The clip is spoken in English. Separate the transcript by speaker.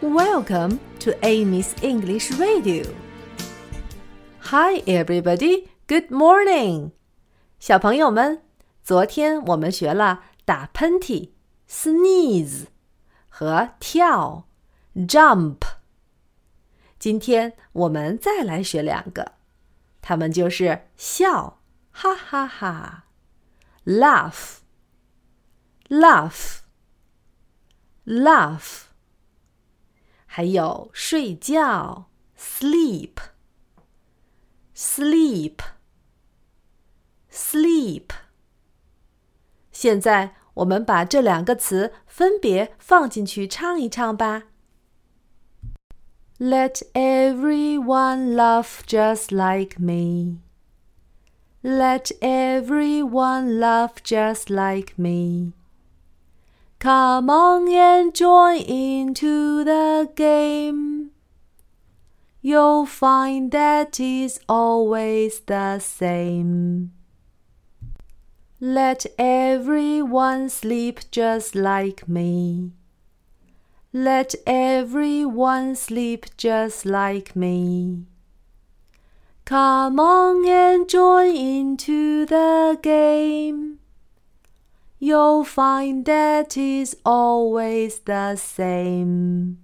Speaker 1: Welcome to Amy's English Radio. Hi, everybody. Good morning. 小朋友们，昨天我们学了打喷嚏 和跳 （jump）。今天我们再来学两个，它们就是笑，哈哈哈，laugh，laugh，laugh。 还有睡觉，sleep，sleep，sleep。现在我们把这两个词分别放进去唱一唱吧。Let everyone laugh just like me. Let everyone laugh just like me. Come on and join into the game. You'll find that it's always the same. Let everyone sleep just like me. Let everyone sleep just like me. Come on and join into the game you'll find that is always the same.